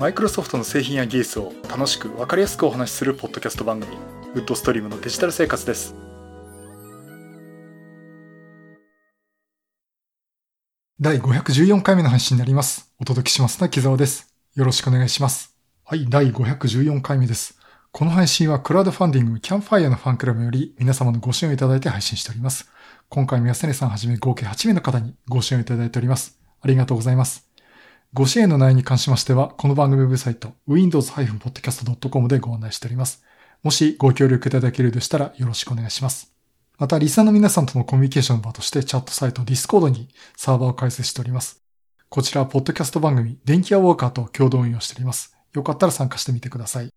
マイクロソフトの製品や技術を楽しく分かりやすくお話しするポッドキャスト番組ウッドストリームのデジタル生活です。第514回目の配信になります。お届けしますのは木澤です。よろしくお願いします。はい第514回目です。この配信はクラウドファンディングキャンファイアのファンクラブより皆様のご支援をいただいて配信しております。今回も安根さんはじめ合計8名の方にご支援をいただいております。ありがとうございますご支援の内容に関しましては、この番組ウェブサイト、windows-podcast.com でご案内しております。もしご協力いただけるでしたらよろしくお願いします。また、リサの皆さんとのコミュニケーションの場としてチャットサイト Discord にサーバーを開設しております。こちらはポッドキャスト番組、電気屋ウォーカーと共同運用しております。よかったら参加してみてください。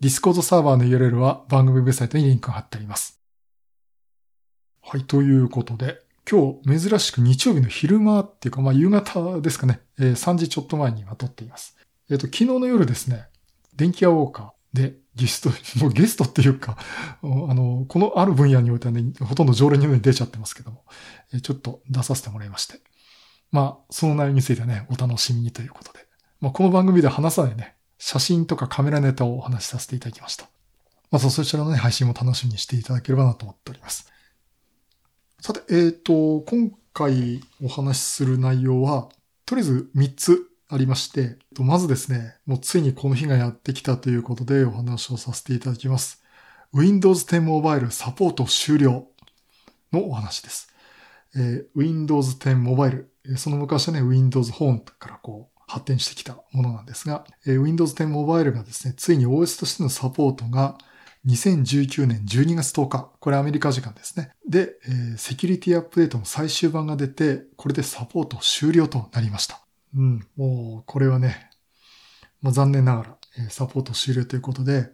Discord サーバーの URL は番組ウェブサイトにリンクが貼ってあります。はい、ということで、今日珍しく日曜日の昼間っていうか、まあ夕方ですかね、えー、3時ちょっと前に今撮っています。えっ、ー、と、昨日の夜ですね、電気屋ウォーカーでゲスト、もうゲストっていうか、あの、このある分野においてはね、ほとんど常連のように出ちゃってますけども、えー、ちょっと出させてもらいまして。まあ、その内容についてね、お楽しみにということで。まあ、この番組で話さないね、写真とかカメラネタをお話しさせていただきました。まずそちらのね、配信も楽しみにしていただければなと思っております。さて、えっ、ー、と、今回お話しする内容は、とりあえず3つありまして、まずですね、もうついにこの日がやってきたということでお話をさせていただきます。Windows 10 Mobile サポート終了のお話です。えー、Windows 10 Mobile、その昔はね、Windows Phone からこう発展してきたものなんですが、え、Windows 10 Mobile がですね、ついに OS としてのサポートが2019年12月10日、これアメリカ時間ですね。で、えー、セキュリティアップデートの最終版が出て、これでサポート終了となりました。うん、もう、これはね、まあ、残念ながら、えー、サポート終了ということで、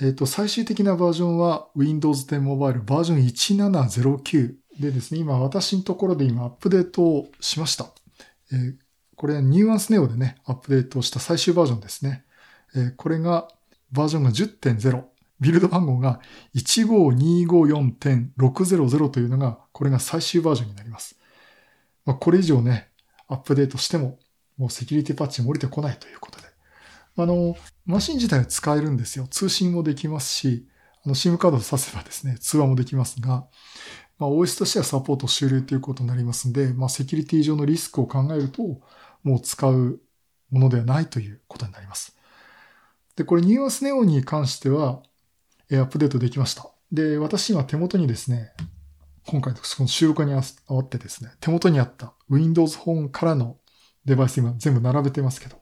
えっ、ー、と、最終的なバージョンは Windows 10 Mobile バージョン1709でですね、今私のところで今アップデートをしました。えー、これニューアンスネオでね、アップデートした最終バージョンですね。えー、これがバージョンが10.0。ビルド番号が15254.600というのが、これが最終バージョンになります。まあ、これ以上ね、アップデートしても、もうセキュリティパッチも降りてこないということで。あの、マシン自体は使えるんですよ。通信もできますし、あの、SIM カードを挿せばですね、通話もできますが、まあ、OS としてはサポート終了ということになりますんで、まあ、セキュリティ上のリスクを考えると、もう使うものではないということになります。で、これ、ニューアスネオに関しては、アップデートできました。で、私今手元にですね、今回のその収録に合わってですね、手元にあった Windows Phone からのデバイス今全部並べてますけど、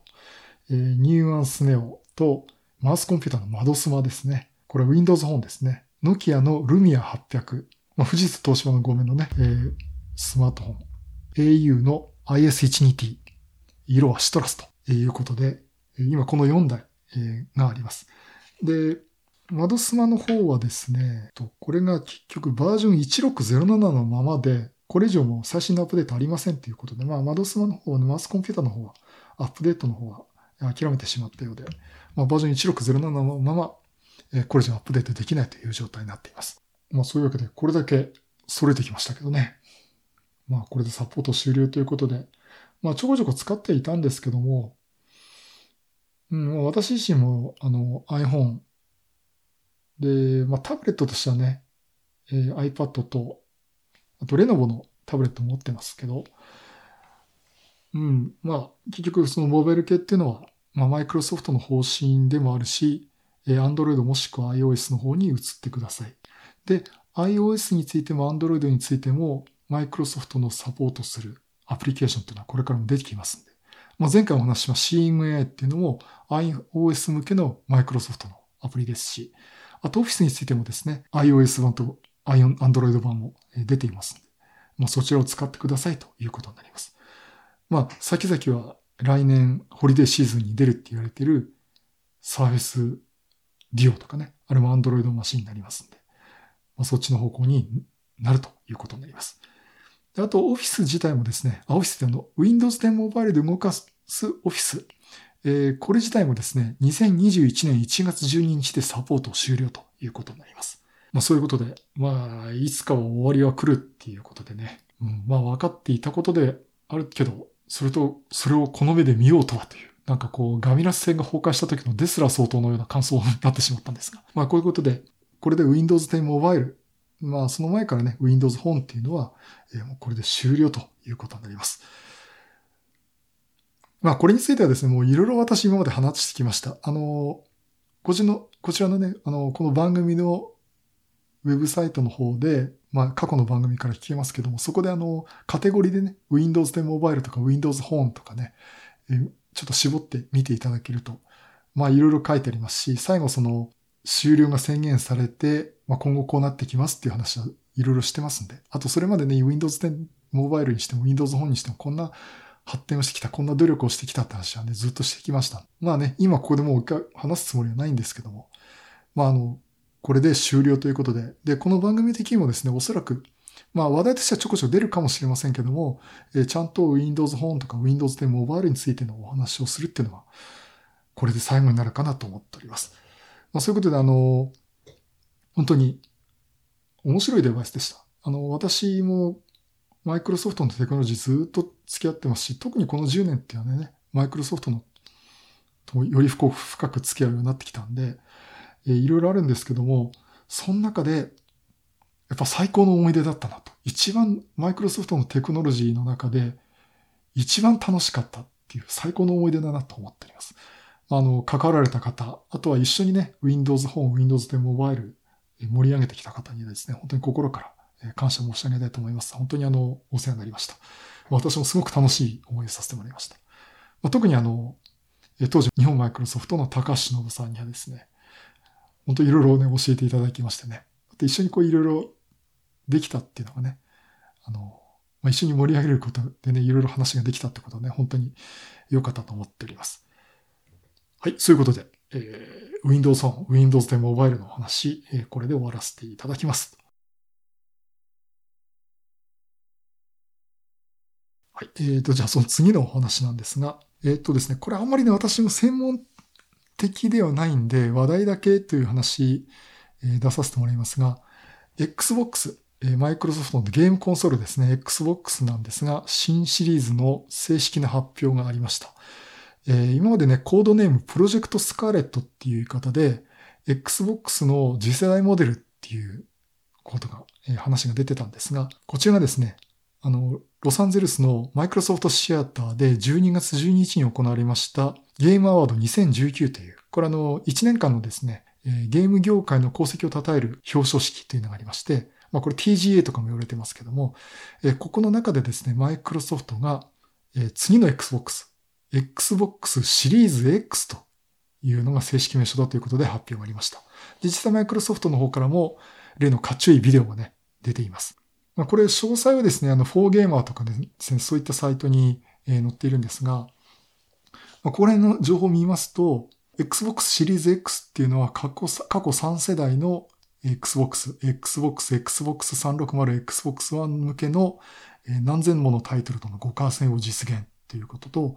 えー、ニューアンスネオとマウスコンピューターの窓スマですね。これ Windows Phone ですね。ノキアのルミア800。まあ、富士通東芝の5面のね、えー、スマートフォン。au の IS12T。色はシトラスということで、今この4台があります。で、窓スマの方はですね、これが結局バージョン1607のままで、これ以上も最新のアップデートありませんということで、まあ、窓スマの方のマウスコンピューターの方は、アップデートの方は諦めてしまったようで、まあ、バージョン1607のまま、これ以上アップデートできないという状態になっています。まあ、そういうわけで、これだけ揃えてきましたけどね。まあ、これでサポート終了ということで、まあ、ちょこちょこ使っていたんですけども、うん、私自身も、あの、iPhone で、まあ、タブレットとしてはね、えー、iPad と、あとレノボのタブレット持ってますけど、うん、まあ、結局そのモバイル系っていうのは、まあ、マイクロソフトの方針でもあるし、えー、Android もしくは iOS の方に移ってください。で、iOS についても Android についても、マイクロソフトのサポートするアプリケーションっていうのはこれからも出てきますんで。まあ、前回お話ししました CMAI っていうのも iOS 向けのマイクロソフトのアプリですし、あと Office についてもですね、iOS 版と Android 版も出ていますので、まあ、そちらを使ってくださいということになります。まあ、先々は来年ホリデーシーズンに出るって言われてる Surface Duo とかね、あれも Android マシンになりますんで、まあ、そっちの方向になるということになります。あと、Office 自体もですね、Office での Windows 10 Mobile で動かす Office えー、これ自体もですね、2021年1月12日でサポート終了ということになります。まあそういうことで、まあ、いつかは終わりは来るっていうことでね、うん、まあ分かっていたことであるけど、それと、それをこの目で見ようとはというなんかこう、ガミラス戦が崩壊した時のデスラ相当のような感想になってしまったんですが。まあこういうことで、これで Windows 10 Mobile、まあその前からね、Windows Phone っていうのは、えー、もうこれで終了ということになります。まあこれについてはですね、もういろいろ私今まで話してきました。あの、こちらの、こちらのね、あの、この番組のウェブサイトの方で、まあ過去の番組から聞けますけども、そこであの、カテゴリーでね、Windows 10 Mobile とか Windows Phone とかね、ちょっと絞って見ていただけると、まあいろいろ書いてありますし、最後その終了が宣言されて、まあ今後こうなってきますっていう話はいろいろしてますんで、あとそれまでね、Windows 10 Mobile にしても Windows Phone にしてもこんな発展をしてきた、こんな努力をしてきたって話はね、ずっとしてきました。まあね、今ここでもう一回話すつもりはないんですけども、まああの、これで終了ということで、で、この番組的にもですね、おそらくまあ話題としてはちょこちょこ出るかもしれませんけども、えー、ちゃんと Windows Phone とか Windows 10 Mobile についてのお話をするっていうのは、これで最後になるかなと思っております。まあそういうことであの、本当に面白いデバイスでした。あの、私もマイクロソフトのテクノロジーずっと付き合ってますし、特にこの10年っていうのはね、マイクロソフトのとより深く付き合うようになってきたんで、えー、いろいろあるんですけども、その中でやっぱ最高の思い出だったなと。一番マイクロソフトのテクノロジーの中で一番楽しかったっていう最高の思い出だなと思っております。あの、関わられた方、あとは一緒にね、Windows Phone、Windows 10 Mobile 盛り上げてきた方にですね、本当に心から感謝申し上げたいと思います。本当にあの、お世話になりました。私もすごく楽しい思い出させてもらいました。まあ、特にあの、当時日本マイクロソフトの高橋信さんにはですね、本当いろいろね、教えていただきましてね、一緒にこういろいろできたっていうのがね、あの、まあ、一緒に盛り上げることでね、いろいろ話ができたってことはね、本当に良かったと思っております。はい、そういうことで、えー、Windows on、Windows 10 Mobile の話、えー、これで終わらせていただきます。はい。えっ、ー、と、じゃあその次のお話なんですが、えっ、ー、とですね、これあんまりね、私も専門的ではないんで、話題だけという話、えー、出させてもらいますが、Xbox、マイクロソフトのゲームコンソールですね、Xbox なんですが、新シリーズの正式な発表がありました。えー、今までね、コードネームプロジェクトスカーレットっていう言い方で、Xbox の次世代モデルっていうことが、えー、話が出てたんですが、こちらがですね、あの、ロサンゼルスのマイクロソフトシアターで12月12日に行われましたゲームアワード2019という、これあの、1年間のですね、ゲーム業界の功績を称える表彰式というのがありまして、まあこれ TGA とかも言われてますけども、ここの中でですね、マイクロソフトが次の Xbox、Xbox シリーズ X というのが正式名称だということで発表がありました。実際マイクロソフトの方からも例のかっちょいビデオがね、出ています。まあ、これ詳細はですね、あの、4ゲーマーとかですね、そういったサイトに載っているんですが、まあ、ここら辺の情報を見ますと、Xbox シリーズ X っていうのは過去過去3世代の Xbox、Xbox、Xbox 360、Xbox One 向けの何千ものタイトルとの互換性を実現っていうことと、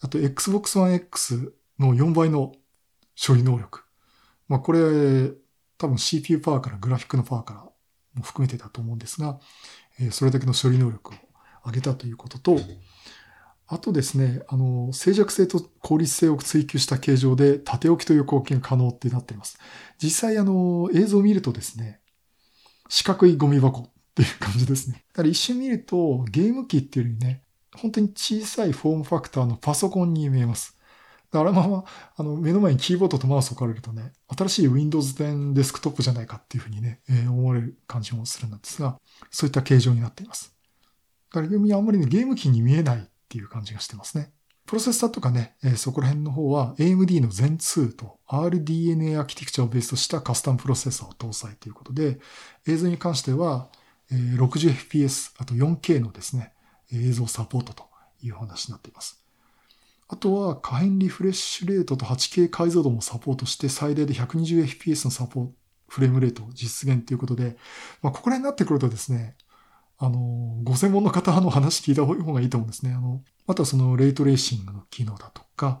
あと Xbox One X の4倍の処理能力。まあこれ多分 CPU パワーからグラフィックのパワーからも含めてだと思うんですが、それだけの処理能力を上げたということと、あとですね、あの、静寂性と効率性を追求した形状で縦置きと横置きが可能ってなっています。実際あの、映像を見るとですね、四角いゴミ箱っていう感じですね。だから一瞬見るとゲーム機っていうよりね、本当に小さいフォームファクターのパソコンに見えます。だからまあ、あの、目の前にキーボードとマウス置かれるとね、新しい Windows 10デスクトップじゃないかっていうふうにね、えー、思われる感じもするんですが、そういった形状になっています。だからあんまりね、ゲーム機に見えないっていう感じがしてますね。プロセッサーとかね、えー、そこら辺の方は AMD の Zen 2と RDNA アーキテクチャをベースとしたカスタムプロセッサーを搭載ということで、映像に関しては、えー、60fps、あと 4K のですね、映像サポートという話になっています。あとは可変リフレッシュレートと 8K 解像度もサポートして最大で 120fps のサポート、フレームレートを実現ということで、まあ、ここら辺になってくるとですね、あの、ご専門の方の話聞いた方がいいと思うんですね。あの、あとはそのレイトレーシングの機能だとか、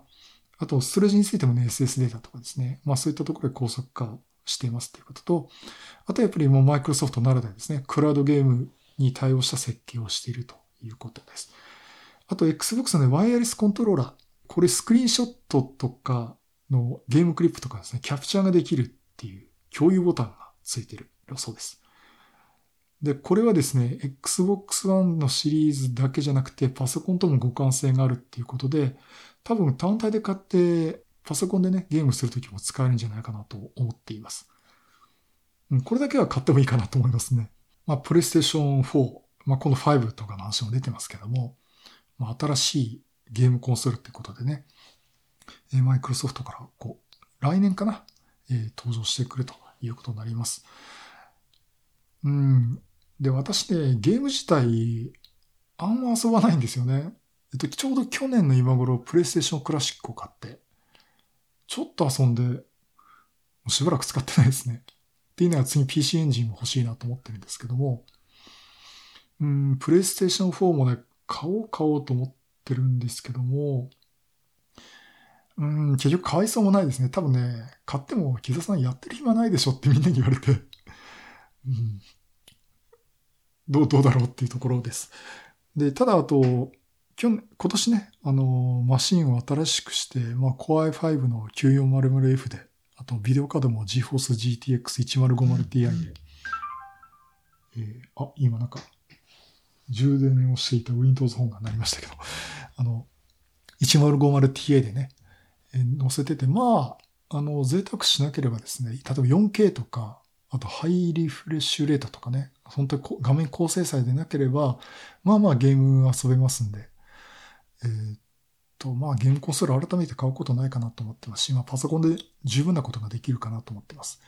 あとストレージについてもね、SS データとかですね。まあそういったところで高速化をしていますということと、あとやっぱりもうマイクロソフトならではですね、クラウドゲームに対応した設計をしているということです。あと Xbox の、ね、ワイヤレスコントローラー。これスクリーンショットとかのゲームクリップとかですね、キャプチャーができるっていう共有ボタンがついてるそうです。で、これはですね、Xbox One のシリーズだけじゃなくて、パソコンとも互換性があるっていうことで、多分単体で買って、パソコンでね、ゲームするときも使えるんじゃないかなと思っています。これだけは買ってもいいかなと思いますね。まあ、プレイステーション4、まあ、この5とかの話も出てますけども、まあ、新しいゲームコンソールってことでね、マイクロソフトからこう、来年かな、えー、登場してくるということになります。うん。で、私ね、ゲーム自体、あんま遊ばないんですよね。えっと、ちょうど去年の今頃、プレイステーションクラシックを買って、ちょっと遊んで、もうしばらく使ってないですね。っていうのは次 PC エンジンも欲しいなと思ってるんですけども、うん、プレイステーション4もね、買おう買おうと思ってるんですけども、うん、結局買いそうもないですね。多分ね、買っても木田さんやってる暇ないでしょってみんなに言われて、うん、どう、どうだろうっていうところです。で、ただあと、去年、今年ね、あの、マシンを新しくして、まあ、Core i5 の 9400F で、あと、ビデオカードも GeForce GTX 1050Ti で、えー、あ、今なんか、充電をしていた Windows 本が鳴りましたけど、あの、1050Ti でね、えー、載せてて、まあ、あの、贅沢しなければですね、例えば 4K とか、あとハイリフレッシュレートとかね、本当に画面高精細でなければ、まあまあゲーム遊べますんで、えー、っと、まあゲームコンソール改めて買うことないかなと思ってますし、まあパソコンで十分なことができるかなと思ってます。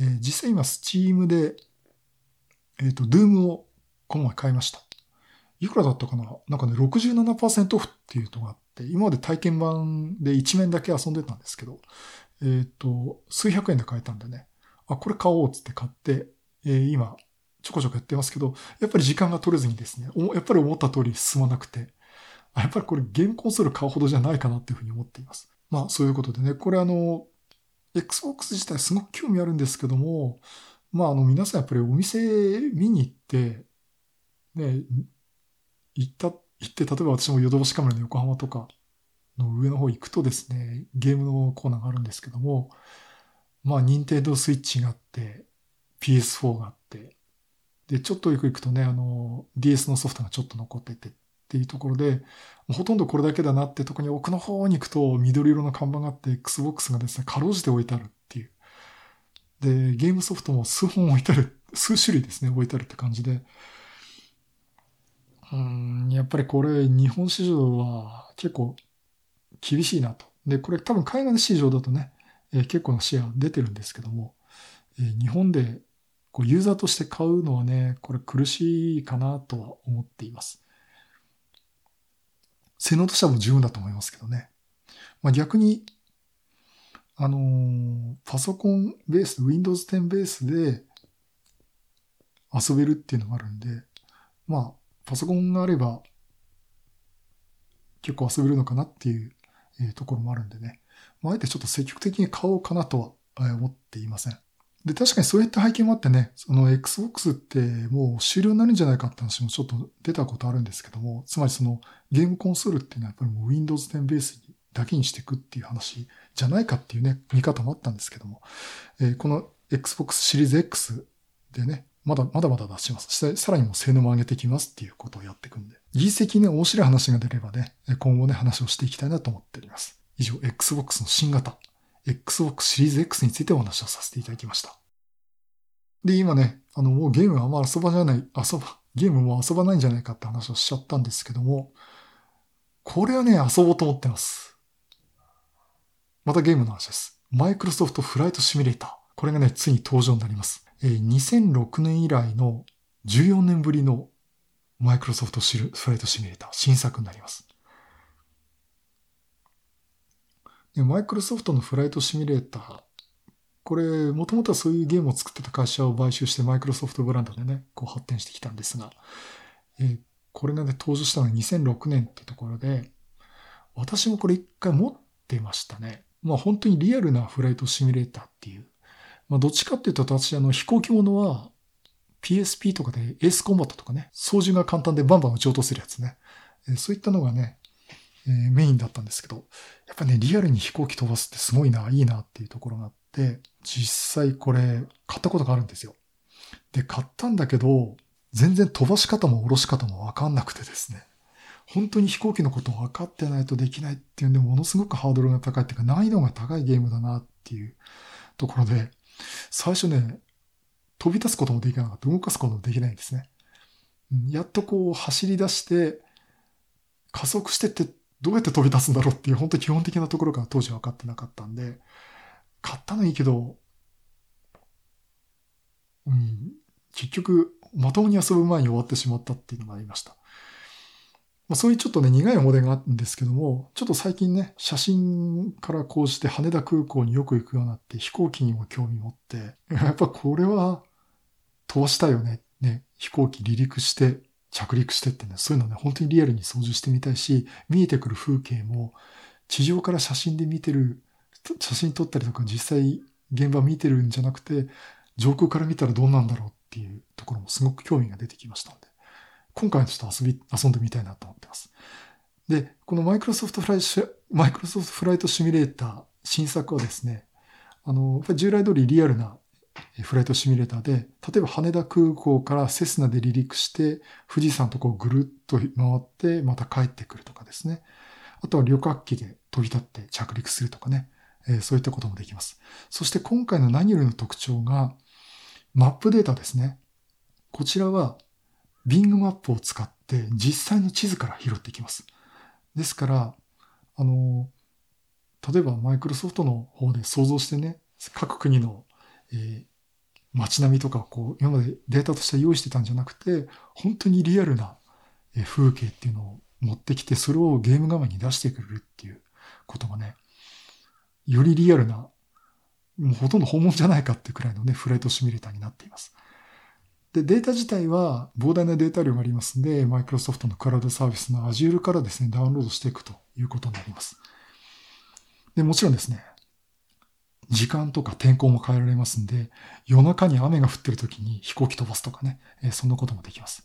えー、実際今 Steam で、えー、っと、Doom をこの前買いました。いくらだったかな？なんかね、67%オフっていうのがあって、今まで体験版で1面だけ遊んでたんですけど、えっ、と、数百円で買えたんでね、あ、これ買おうっつって買って、えー、今、ちょこちょこやってますけど、やっぱり時間が取れずにですね、やっぱり思った通り進まなくて、やっぱりこれゲームコンソール買うほどじゃないかなっていうふうに思っています。まあそういうことでね、これあの、Xbox 自体すごく興味あるんですけども、まああの皆さんやっぱりお店見に行って、ね、行った、行って、例えば私もヨドバシカメラの横浜とかの上の方行くとですね、ゲームのコーナーがあるんですけども、まあ、任天堂スイッチがあって、PS4 があって、で、ちょっとよく行くとね、あの、DS のソフトがちょっと残っててっていうところで、ほとんどこれだけだなってとこに奥の方に行くと緑色の看板があって、Xbox がですね、かろうじて置いてあるっていう。で、ゲームソフトも数本置いてある、数種類ですね、置いてあるって感じで、うん、やっぱりこれ、日本市場は結構厳しいなと。で、これ多分海外の市場だとね、えー、結構なシェア出てるんですけども、えー、日本でこうユーザーとして買うのはね、これ苦しいかなとは思っています。性能としてはもう十分だと思いますけどね。まあ、逆に、あのー、パソコンベース、Windows 10ベースで遊べるっていうのがあるんで、まあ、パソコンがあれば結構遊べるのかなっていう、ところもあるんでね。まあ、あえてちょっと積極的に買おうかなとは思っていません。で、確かにそういった背景もあってね、その Xbox ってもう終了になるんじゃないかって話もちょっと出たことあるんですけども、つまりそのゲームコンソールっていうのはやっぱりもう Windows 10ベースだけにしていくっていう話じゃないかっていうね、見方もあったんですけども、えー、この Xbox シリーズ X でね、まだまだまだ出します。さらにも性能も上げていきますっていうことをやっていくんで、技術的に面白い話が出ればね、今後ね、話をしていきたいなと思っております。以上、Xbox の新型、Xbox シリーズ X についてお話をさせていただきました。で、今ね、あの、もうゲームはあんま遊ばじゃない、遊ば、ゲームも遊ばないんじゃないかって話をしちゃったんですけども、これはね、遊ぼうと思ってます。またゲームの話です。マイクロソフトフライトシミュレーター。これがね、ついに登場になります。2006年以来の14年ぶりのマイクロソフトフライトシミュレーター、新作になります。マイクロソフトのフライトシミュレーター、これ、もともとはそういうゲームを作ってた会社を買収してマイクロソフトブランドでね、こう発展してきたんですが、えー、これがね、登場したのは2006年ってところで、私もこれ一回持ってましたね。まあ本当にリアルなフライトシミュレーターっていう。まあどっちかっていうと私あの飛行機ものは PSP とかでエースコンバットとかね、操縦が簡単でバンバン撃ち落とせるやつね。え、そういったのがね、えー、メインだったんですけど、やっぱね、リアルに飛行機飛ばすってすごいな、いいなっていうところがあって、実際これ買ったことがあるんですよ。で、買ったんだけど、全然飛ばし方も下ろし方もわかんなくてですね。本当に飛行機のことを分かってないとできないっていうんで、ものすごくハードルが高いっていうか、難易度が高いゲームだなっていうところで、最初ね、飛び立つこともできなかった。動かすこともできないんですね。やっとこう走り出して、加速してってどうやって飛び出すんだろうっていう本当基本的なところが当時分かってなかったんで、買ったのいいけど、うん、結局まともに遊ぶ前に終わってしまったっていうのがありました。まあ、そういうちょっとね、苦い思い出があるんですけども、ちょっと最近ね、写真からこうして羽田空港によく行くようになって飛行機にも興味持って、やっぱこれは飛ばしたよね。ね、飛行機離陸して着陸してってね、そういうのね、本当にリアルに操縦してみたいし、見えてくる風景も地上から写真で見てる、写真撮ったりとか実際現場見てるんじゃなくて、上空から見たらどうなんだろうっていうところもすごく興味が出てきましたので、今回はちょっと遊び、遊んでみたいなと思ってます。で、このマイクロソフトフライト、マイクロソフトフライトシミュレーター新作はですね、あの、従来通りリアルなフライトシミュレーターで、例えば羽田空港からセスナで離陸して、富士山とこうぐるっと回って、また帰ってくるとかですね。あとは旅客機で飛び立って着陸するとかね。え、そういったこともできます。そして今回の何よりの特徴が、マップデータですね。こちらは Bing マップを使って実際の地図から拾っていきます。ですから、あの、例えばマイクロソフトの方で想像してね、各国の、えー、街並みとかこう、今までデータとして用意してたんじゃなくて、本当にリアルな風景っていうのを持ってきて、それをゲーム画面に出してくれるっていうことがね、よりリアルなもうほとんど訪問じゃないかってくらいのね、フライトシミュレーターになっています。で、データ自体は膨大なデータ量がありますんで、マイクロソフトのクラウドサービスの Azure からですね、ダウンロードしていくということになります。で、もちろんですね、時間とか天候も変えられますんで、夜中に雨が降ってる時に飛行機飛ばすとかね、えそんなこともできます。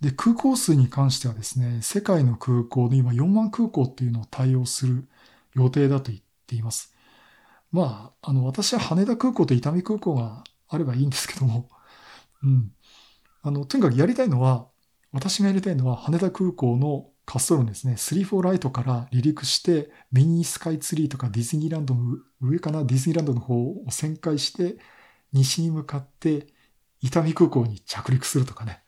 で、空港数に関してはですね、世界の空港で今4万空港っていうのを対応する予定だと言っています。まあ、あの、私は羽田空港と伊丹空港があればいいんですけども、うん。あの、とにかくやりたいのは、私がやりたいのは羽田空港の滑走路ですね、34ライトから離陸して、ミニスカイツリーとかディズニーランドの上かな、ディズニーランドの方を旋回して、西に向かって、伊丹空港に着陸するとかね。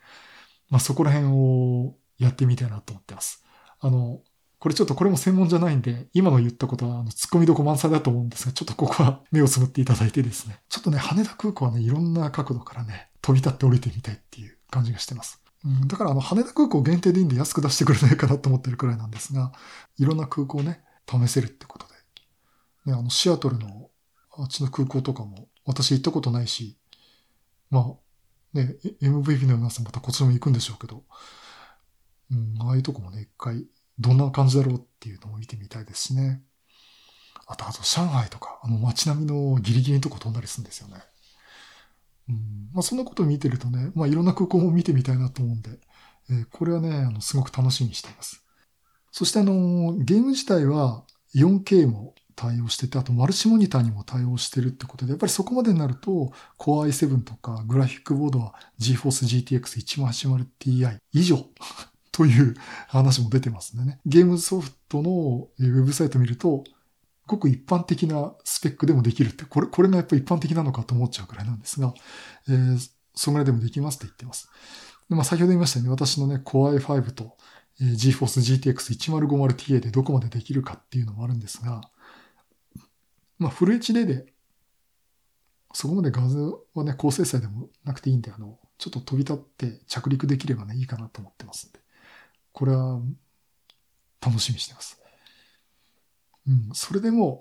まあそこら辺をやってみたいなと思ってます。あの、これちょっとこれも専門じゃないんで、今の言ったことはあの突っ込みどこ満載だと思うんですが、ちょっとここは目をつぶっていただいてですね。ちょっとね、羽田空港はね、いろんな角度からね、飛び立って降りてみたいっていう感じがしてます。うん、だからあの、羽田空港限定でいいんで安く出してくれないかなと思ってるくらいなんですが、いろんな空港をね、試せるってことで。ね、あの、シアトルのあっちの空港とかも、私行ったことないし、まあ、ね、MVP の皆さんまたこっちも行くんでしょうけど、うん、ああいうとこもね、一回どんな感じだろうっていうのを見てみたいですしね。あと、あと、上海とか、あの街並みのギリギリのとこ飛んだりするんですよね。うん、まあ、そんなことを見てるとね、まあ、いろんな空港も見てみたいなと思うんで、えー、これはね、あの、すごく楽しみにしています。そしてあの、ゲーム自体は 4K も対応してて、あとマルチモニターにも対応してるってことで、やっぱりそこまでになると、Core i7 とかグラフィックボードは GeForce GTX 1080Ti 以上 という話も出てますんでね。ゲームソフトのウェブサイト見ると、ごく一般的なスペックでもできるって、これ、これがやっぱ一般的なのかと思っちゃうくらいなんですが、えー、そのぐらいでもできますって言ってます。でまあ、先ほど言いましたように、私のね、Core i5 と、えー、GForce GTX 1050Ti でどこまでできるかっていうのもあるんですが、まあ、フル HD で、そこまで画像はね、高精細でもなくていいんで、あの、ちょっと飛び立って着陸できればね、いいかなと思ってますんで。これは楽しみにしてます。うん、それでも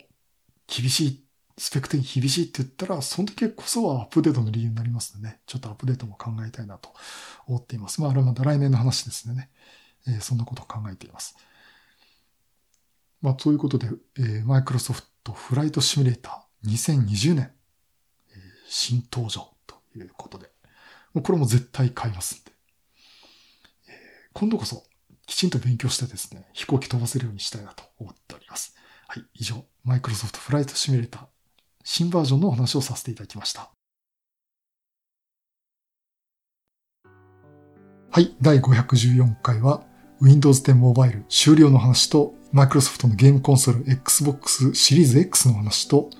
厳しい、スペック的に厳しいって言ったら、その時こそはアップデートの理由になりますのでね、ちょっとアップデートも考えたいなと思っています。まあ、あれはまた来年の話ですね。えー、そんなことを考えています。まあ、ということで、えー、マイクロソフトフライトシミュレーター2020年、えー、新登場ということで、もうこれも絶対買いますんで、えー、今度こそきちんと勉強してですね、飛行機飛ばせるようにしたいなと思っております。はい、以上、マイクロソフトフライトシミュレーター新バージョンのお話をさせていただきました。はい、第514回は Windows 10モバイル終了の話と、マイクロソフトのゲームコンソール Xbox シリーズ X の話と、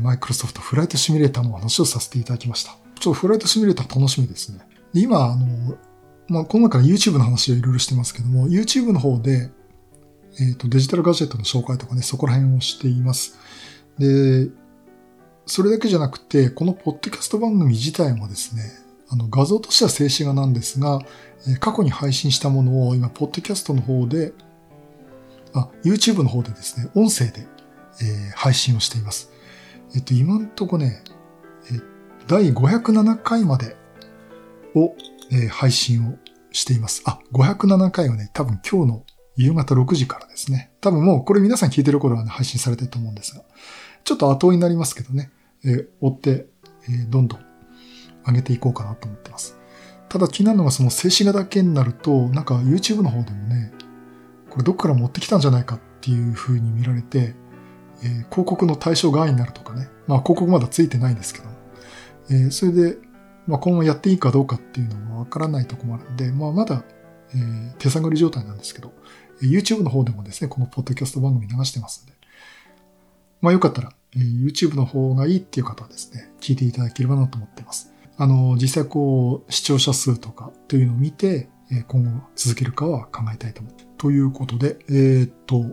マイクロソフトフライトシミュレーターの話をさせていただきました。ちょっとフライトシミュレーター楽しみですね。今、あの、まあ、この中で YouTube の話をいろいろしてますけども、YouTube の方で、えっ、ー、と、デジタルガジェットの紹介とかね、そこら辺をしています。で、それだけじゃなくて、このポッドキャスト番組自体もですね、あの画像としては静止画なんですが、過去に配信したものを今、ポッドキャストの方で、あ、YouTube の方でですね、音声で、えー、配信をしています。えっと、今んとこね、え第507回までを、えー、配信をしています。あ、507回はね、多分今日の夕方6時からですね。多分もうこれ皆さん聞いてる頃はね、配信されてると思うんですが、ちょっと後になりますけどね、えー、追って、えー、どんどん上げていこうかなと思ってます。ただ気になるのがその静止画だけになると、なんか YouTube の方でもね、これどっから持ってきたんじゃないかっていう風に見られて、えー、広告の対象外になるとかね。まあ広告まだついてないんですけど、えー、それで、まあ今後やっていいかどうかっていうのもわからないとこもあるんで、まあまだ、えー、手探り状態なんですけど、YouTube の方でもですね、このポッドキャスト番組流してますんで、まあよかったら、え、YouTube の方がいいっていう方はですね、聞いていただければなと思っています。あの、実際こう、視聴者数とかというのを見て、え、今後続けるかは考えたいと思って。ということで、えー、っと、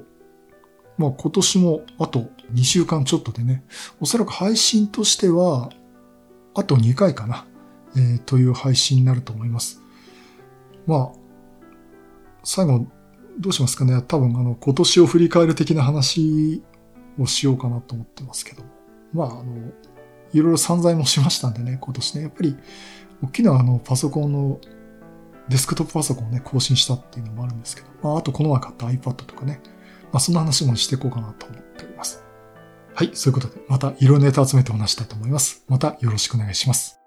まあ今年もあと2週間ちょっとでね、おそらく配信としては、あと2回かな、えー、という配信になると思います。まあ、最後、どうしますかね多分あの、今年を振り返る的な話をしようかなと思ってますけど。まあ、あの、いろいろ散財もしましたんでね、今年ね。やっぱり、大きなあの、パソコンの、デスクトップパソコンをね、更新したっていうのもあるんですけど、まあ、あとこの前買った iPad とかね、まあ、そんな話もしていこうかなと思っております。はい、そういうことで、またいろいろネタ集めてお話したいと思います。またよろしくお願いします。